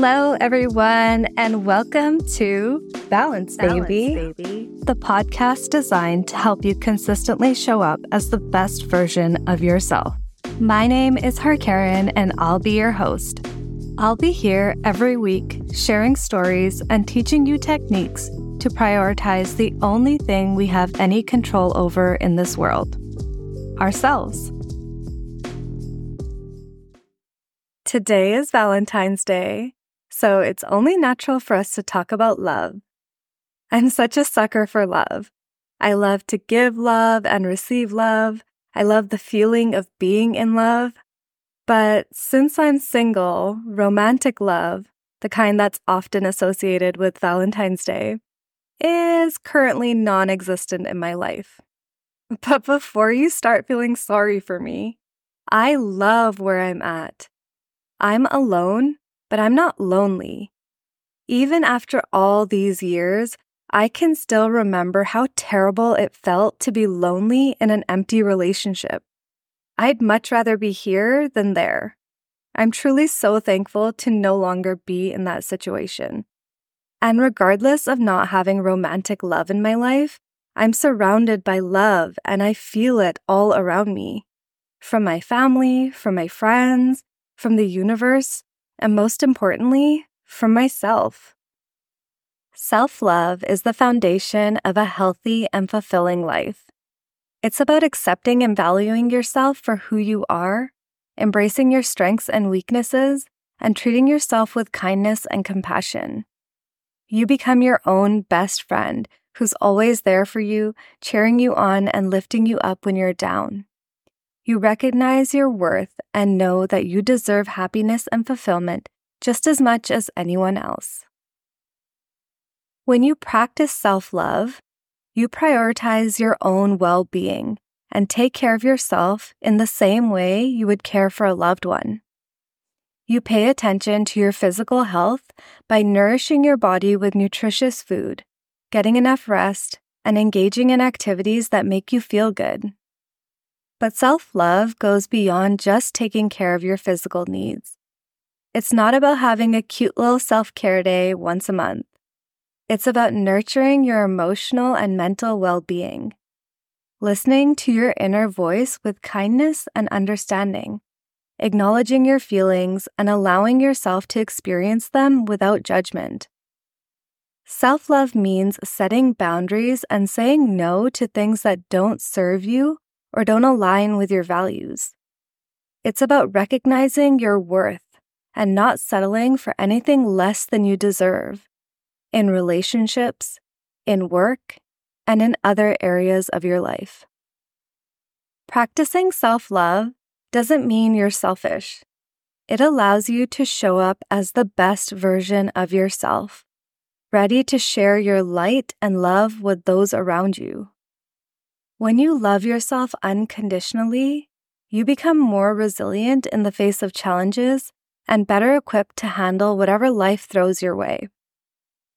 Hello, everyone, and welcome to Balance, Balance Baby, baby. the podcast designed to help you consistently show up as the best version of yourself. My name is Harkaren, and I'll be your host. I'll be here every week sharing stories and teaching you techniques to prioritize the only thing we have any control over in this world ourselves. Today is Valentine's Day, so it's only natural for us to talk about love. I'm such a sucker for love. I love to give love and receive love. I love the feeling of being in love. But since I'm single, romantic love, the kind that's often associated with Valentine's Day, is currently non existent in my life. But before you start feeling sorry for me, I love where I'm at. I'm alone, but I'm not lonely. Even after all these years, I can still remember how terrible it felt to be lonely in an empty relationship. I'd much rather be here than there. I'm truly so thankful to no longer be in that situation. And regardless of not having romantic love in my life, I'm surrounded by love and I feel it all around me. From my family, from my friends, from the universe, and most importantly, from myself. Self love is the foundation of a healthy and fulfilling life. It's about accepting and valuing yourself for who you are, embracing your strengths and weaknesses, and treating yourself with kindness and compassion. You become your own best friend who's always there for you, cheering you on and lifting you up when you're down. You recognize your worth and know that you deserve happiness and fulfillment just as much as anyone else. When you practice self love, you prioritize your own well being and take care of yourself in the same way you would care for a loved one. You pay attention to your physical health by nourishing your body with nutritious food, getting enough rest, and engaging in activities that make you feel good. But self love goes beyond just taking care of your physical needs. It's not about having a cute little self care day once a month. It's about nurturing your emotional and mental well being, listening to your inner voice with kindness and understanding, acknowledging your feelings and allowing yourself to experience them without judgment. Self love means setting boundaries and saying no to things that don't serve you or don't align with your values. It's about recognizing your worth and not settling for anything less than you deserve in relationships, in work, and in other areas of your life. Practicing self love doesn't mean you're selfish. It allows you to show up as the best version of yourself, ready to share your light and love with those around you. When you love yourself unconditionally, you become more resilient in the face of challenges and better equipped to handle whatever life throws your way.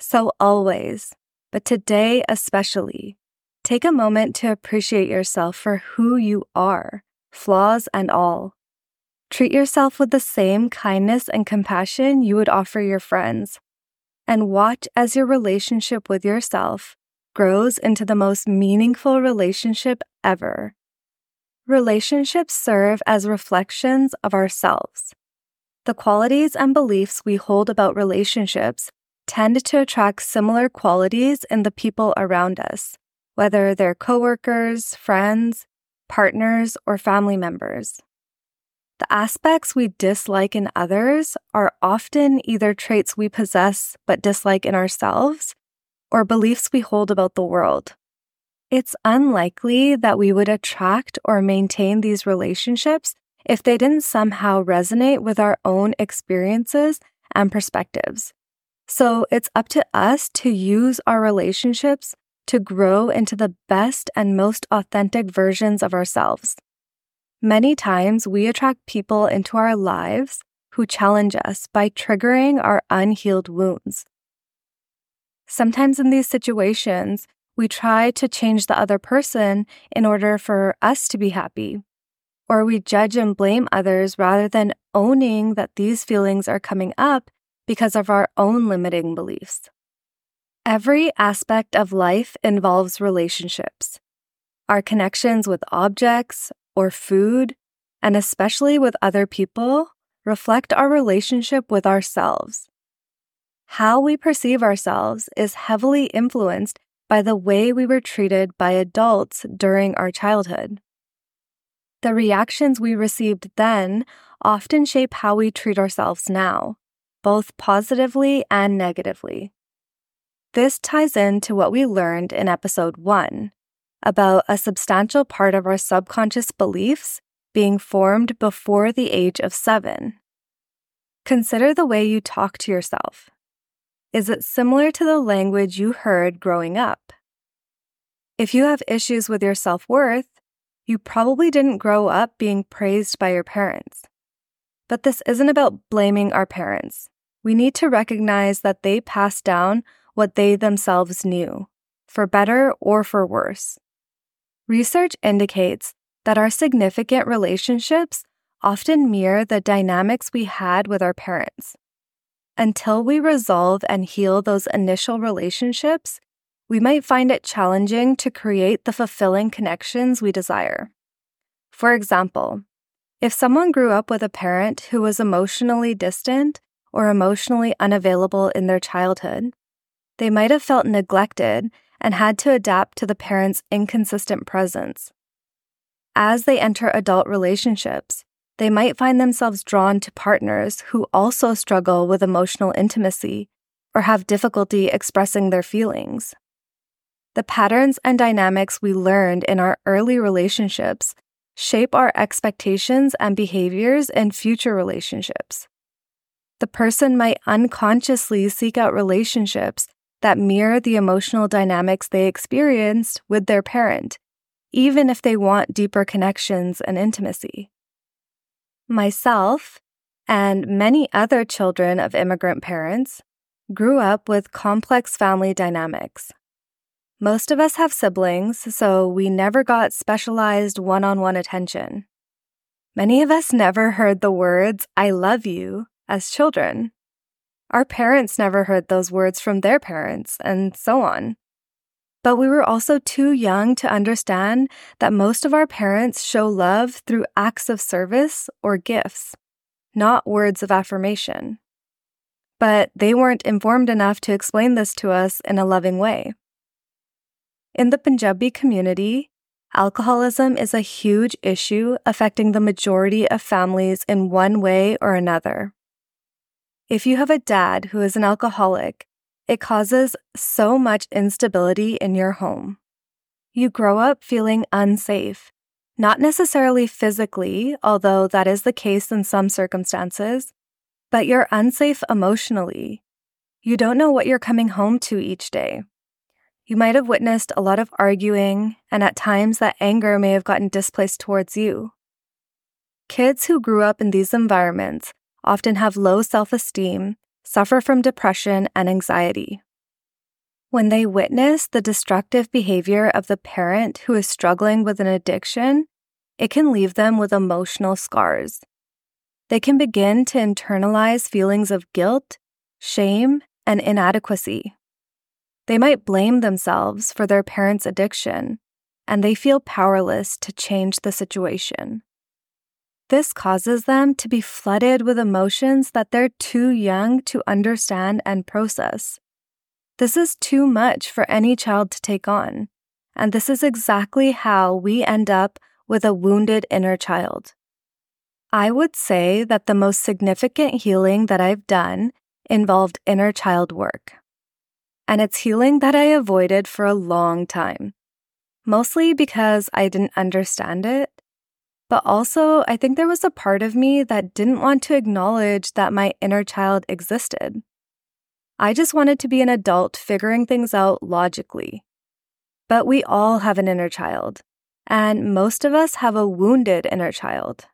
So, always, but today especially, take a moment to appreciate yourself for who you are, flaws and all. Treat yourself with the same kindness and compassion you would offer your friends, and watch as your relationship with yourself grows into the most meaningful relationship ever. Relationships serve as reflections of ourselves. The qualities and beliefs we hold about relationships tend to attract similar qualities in the people around us, whether they're coworkers, friends, partners, or family members. The aspects we dislike in others are often either traits we possess but dislike in ourselves or beliefs we hold about the world. It's unlikely that we would attract or maintain these relationships if they didn't somehow resonate with our own experiences and perspectives. So it's up to us to use our relationships to grow into the best and most authentic versions of ourselves. Many times we attract people into our lives who challenge us by triggering our unhealed wounds. Sometimes in these situations, we try to change the other person in order for us to be happy. Or we judge and blame others rather than owning that these feelings are coming up because of our own limiting beliefs. Every aspect of life involves relationships. Our connections with objects or food, and especially with other people, reflect our relationship with ourselves. How we perceive ourselves is heavily influenced by the way we were treated by adults during our childhood. The reactions we received then often shape how we treat ourselves now, both positively and negatively. This ties into what we learned in episode 1 about a substantial part of our subconscious beliefs being formed before the age of seven. Consider the way you talk to yourself. Is it similar to the language you heard growing up? If you have issues with your self worth, you probably didn't grow up being praised by your parents. But this isn't about blaming our parents. We need to recognize that they passed down what they themselves knew, for better or for worse. Research indicates that our significant relationships often mirror the dynamics we had with our parents. Until we resolve and heal those initial relationships, we might find it challenging to create the fulfilling connections we desire. For example, if someone grew up with a parent who was emotionally distant or emotionally unavailable in their childhood, they might have felt neglected and had to adapt to the parent's inconsistent presence. As they enter adult relationships, they might find themselves drawn to partners who also struggle with emotional intimacy or have difficulty expressing their feelings. The patterns and dynamics we learned in our early relationships shape our expectations and behaviors in future relationships. The person might unconsciously seek out relationships that mirror the emotional dynamics they experienced with their parent, even if they want deeper connections and intimacy. Myself and many other children of immigrant parents grew up with complex family dynamics. Most of us have siblings, so we never got specialized one on one attention. Many of us never heard the words, I love you, as children. Our parents never heard those words from their parents, and so on. But we were also too young to understand that most of our parents show love through acts of service or gifts, not words of affirmation. But they weren't informed enough to explain this to us in a loving way. In the Punjabi community, alcoholism is a huge issue affecting the majority of families in one way or another. If you have a dad who is an alcoholic, it causes so much instability in your home. You grow up feeling unsafe, not necessarily physically, although that is the case in some circumstances, but you're unsafe emotionally. You don't know what you're coming home to each day. You might have witnessed a lot of arguing, and at times that anger may have gotten displaced towards you. Kids who grew up in these environments often have low self esteem, suffer from depression and anxiety. When they witness the destructive behavior of the parent who is struggling with an addiction, it can leave them with emotional scars. They can begin to internalize feelings of guilt, shame, and inadequacy. They might blame themselves for their parent's addiction, and they feel powerless to change the situation. This causes them to be flooded with emotions that they're too young to understand and process. This is too much for any child to take on, and this is exactly how we end up with a wounded inner child. I would say that the most significant healing that I've done involved inner child work. And it's healing that I avoided for a long time, mostly because I didn't understand it but also, I think there was a part of me that didn't want to acknowledge that my inner child existed. I just wanted to be an adult figuring things out logically. But we all have an inner child, and most of us have a wounded inner child.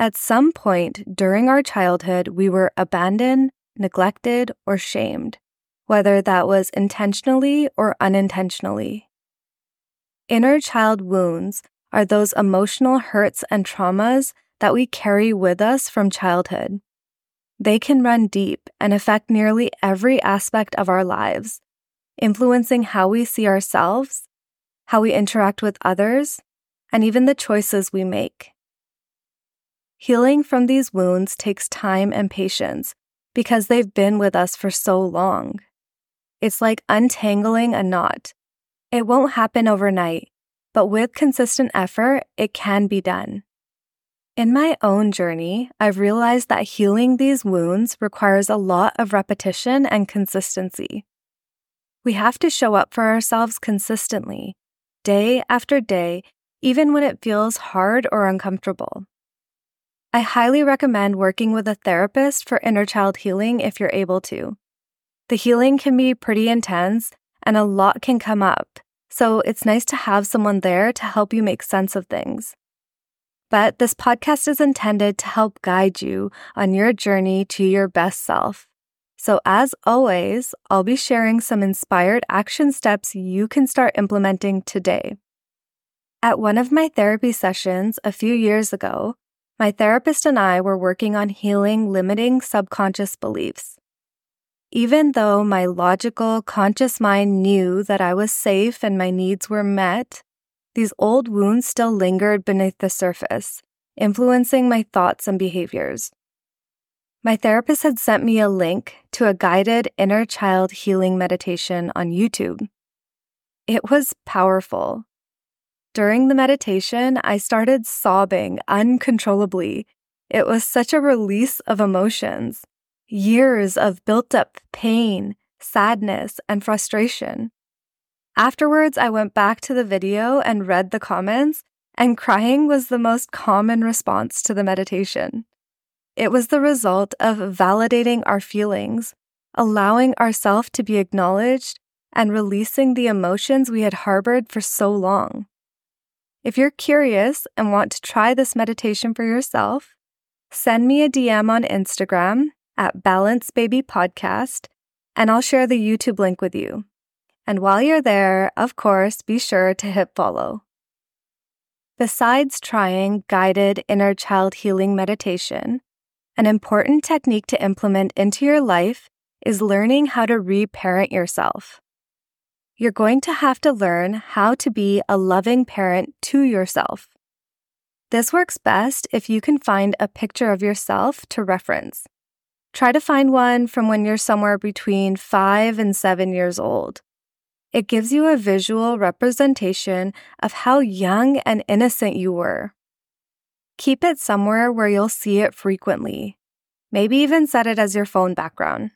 At some point during our childhood, we were abandoned, neglected, or shamed, whether that was intentionally or unintentionally. Inner child wounds are those emotional hurts and traumas that we carry with us from childhood. they can run deep and affect nearly every aspect of our lives, influencing how we see ourselves, how we interact with others, and even the choices we make. Healing from these wounds takes time and patience because they've been with us for so long. It's like untangling a knot. It won't happen overnight, but with consistent effort, it can be done. In my own journey, I've realized that healing these wounds requires a lot of repetition and consistency. We have to show up for ourselves consistently, day after day, even when it feels hard or uncomfortable. I highly recommend working with a therapist for inner child healing if you're able to. The healing can be pretty intense and a lot can come up, so it's nice to have someone there to help you make sense of things. But this podcast is intended to help guide you on your journey to your best self. So, as always, I'll be sharing some inspired action steps you can start implementing today. At one of my therapy sessions a few years ago, my therapist and I were working on healing limiting subconscious beliefs. Even though my logical, conscious mind knew that I was safe and my needs were met, these old wounds still lingered beneath the surface, influencing my thoughts and behaviors. My therapist had sent me a link to a guided inner child healing meditation on YouTube. It was powerful during the meditation, I started sobbing uncontrollably. It was such a release of emotions, years of built up pain, sadness, and frustration. Afterwards, I went back to the video and read the comments, and crying was the most common response to the meditation. It was the result of validating our feelings, allowing ourselves to be acknowledged, and releasing the emotions we had harbored for so long. If you're curious and want to try this meditation for yourself, send me a DM on Instagram at Balance Baby Podcast, and I'll share the YouTube link with you. And while you're there, of course, be sure to hit follow. Besides trying guided inner child healing meditation, an important technique to implement into your life is learning how to reparent yourself you're going to have to learn how to be a loving parent to yourself. This works best if you can find a picture of yourself to reference. Try to find one from when you're somewhere between five and seven years old. It gives you a visual representation of how young and innocent you were. Keep it somewhere where you'll see it frequently. Maybe even set it as your phone background.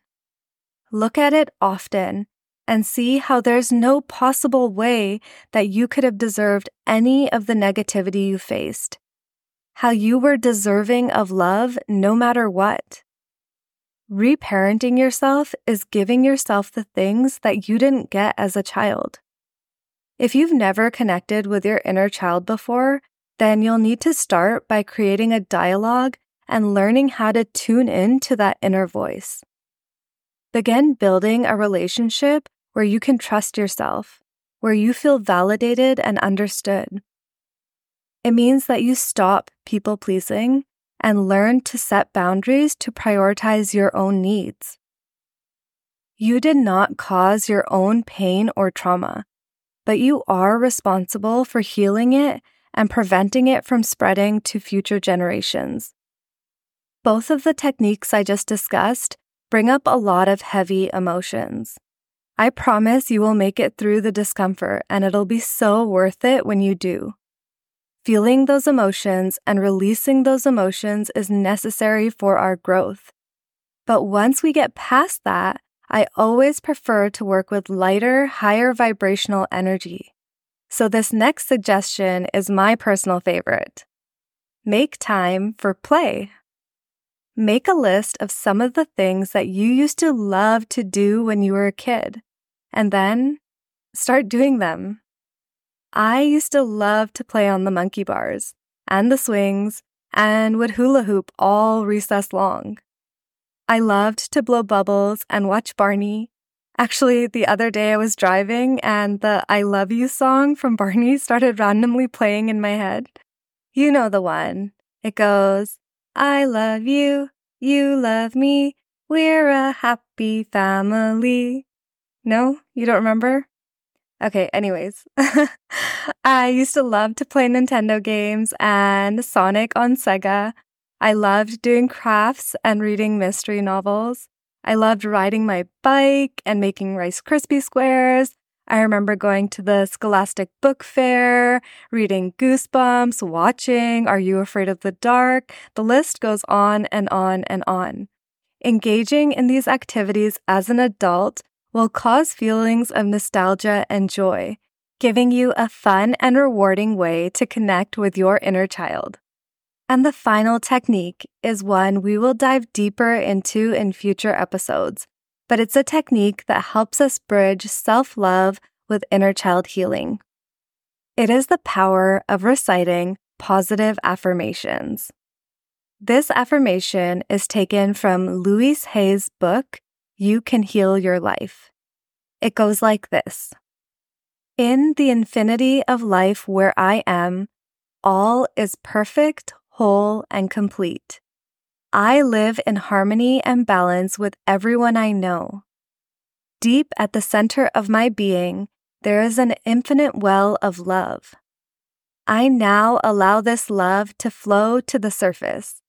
Look at it often and see how there's no possible way that you could have deserved any of the negativity you faced. How you were deserving of love no matter what. Reparenting yourself is giving yourself the things that you didn't get as a child. If you've never connected with your inner child before, then you'll need to start by creating a dialogue and learning how to tune in to that inner voice. Begin building a relationship where you can trust yourself, where you feel validated and understood. It means that you stop people pleasing and learn to set boundaries to prioritize your own needs. You did not cause your own pain or trauma, but you are responsible for healing it and preventing it from spreading to future generations. Both of the techniques I just discussed bring up a lot of heavy emotions. I promise you will make it through the discomfort and it'll be so worth it when you do. Feeling those emotions and releasing those emotions is necessary for our growth. But once we get past that, I always prefer to work with lighter, higher vibrational energy. So, this next suggestion is my personal favorite. Make time for play. Make a list of some of the things that you used to love to do when you were a kid and then start doing them. I used to love to play on the monkey bars and the swings and would hula hoop all recess long. I loved to blow bubbles and watch Barney. Actually, the other day I was driving and the I Love You song from Barney started randomly playing in my head. You know the one. It goes, I love you, You love me. We're a happy family. No, you don't remember? Okay, anyways. I used to love to play Nintendo games and Sonic on Sega. I loved doing crafts and reading mystery novels. I loved riding my bike and making Rice Krispie squares. I remember going to the Scholastic Book Fair, reading Goosebumps, watching Are You Afraid of the Dark? The list goes on and on and on. Engaging in these activities as an adult will cause feelings of nostalgia and joy, giving you a fun and rewarding way to connect with your inner child. And the final technique is one we will dive deeper into in future episodes, but it's a technique that helps us bridge self love with inner child healing. It is the power of reciting positive affirmations. This affirmation is taken from Louise Hay's book, You Can Heal Your Life. It goes like this In the infinity of life where I am, all is perfect, whole, and complete. I live in harmony and balance with everyone I know. Deep at the center of my being, there is an infinite well of love. I now allow this love to flow to the surface.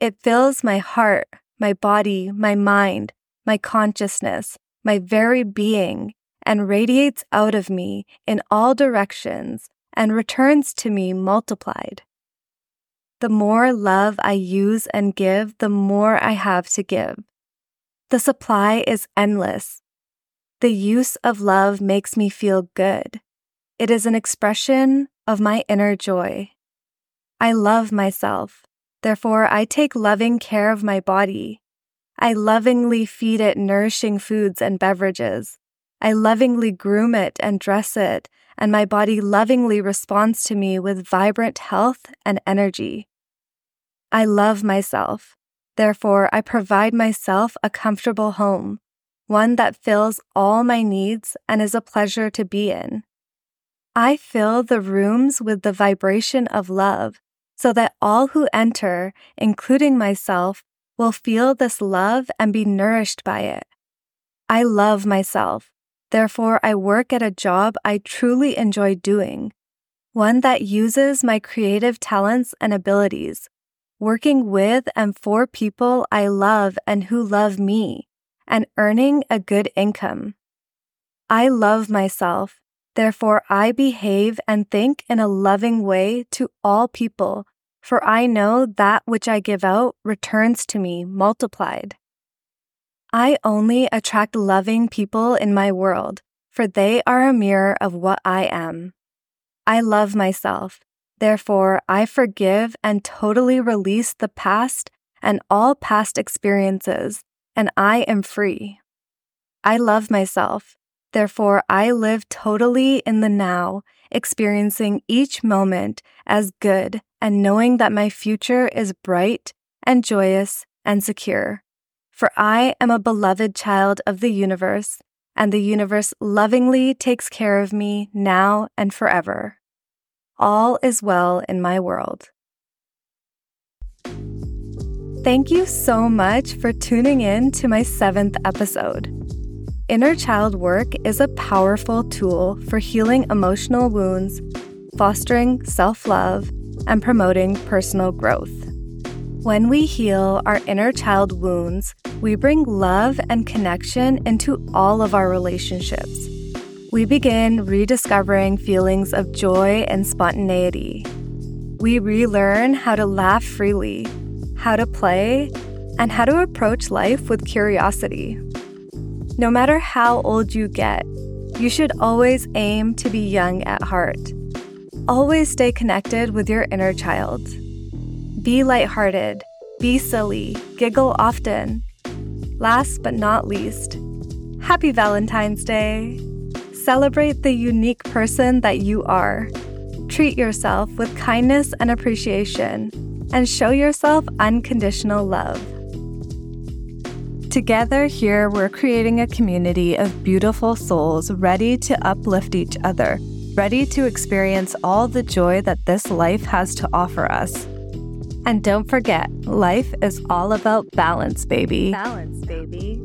It fills my heart, my body, my mind, my consciousness, my very being, and radiates out of me in all directions and returns to me multiplied. The more love I use and give, the more I have to give. The supply is endless. The use of love makes me feel good. It is an expression of my inner joy. I love myself. Therefore, I take loving care of my body. I lovingly feed it nourishing foods and beverages. I lovingly groom it and dress it, and my body lovingly responds to me with vibrant health and energy. I love myself. Therefore, I provide myself a comfortable home, one that fills all my needs and is a pleasure to be in. I fill the rooms with the vibration of love so that all who enter, including myself, will feel this love and be nourished by it. I love myself. Therefore, I work at a job I truly enjoy doing, one that uses my creative talents and abilities working with and for people I love and who love me, and earning a good income. I love myself, therefore I behave and think in a loving way to all people, for I know that which I give out returns to me multiplied. I only attract loving people in my world, for they are a mirror of what I am. I love myself, Therefore, I forgive and totally release the past and all past experiences, and I am free. I love myself. Therefore, I live totally in the now, experiencing each moment as good and knowing that my future is bright and joyous and secure. For I am a beloved child of the universe, and the universe lovingly takes care of me now and forever. All is well in my world. Thank you so much for tuning in to my seventh episode. Inner child work is a powerful tool for healing emotional wounds, fostering self love, and promoting personal growth. When we heal our inner child wounds, we bring love and connection into all of our relationships we begin rediscovering feelings of joy and spontaneity. We relearn how to laugh freely, how to play, and how to approach life with curiosity. No matter how old you get, you should always aim to be young at heart. Always stay connected with your inner child. Be lighthearted, be silly, giggle often. Last but not least, Happy Valentine's Day! Celebrate the unique person that you are. Treat yourself with kindness and appreciation, and show yourself unconditional love. Together, here we're creating a community of beautiful souls ready to uplift each other, ready to experience all the joy that this life has to offer us. And don't forget, life is all about balance, baby. Balance, baby.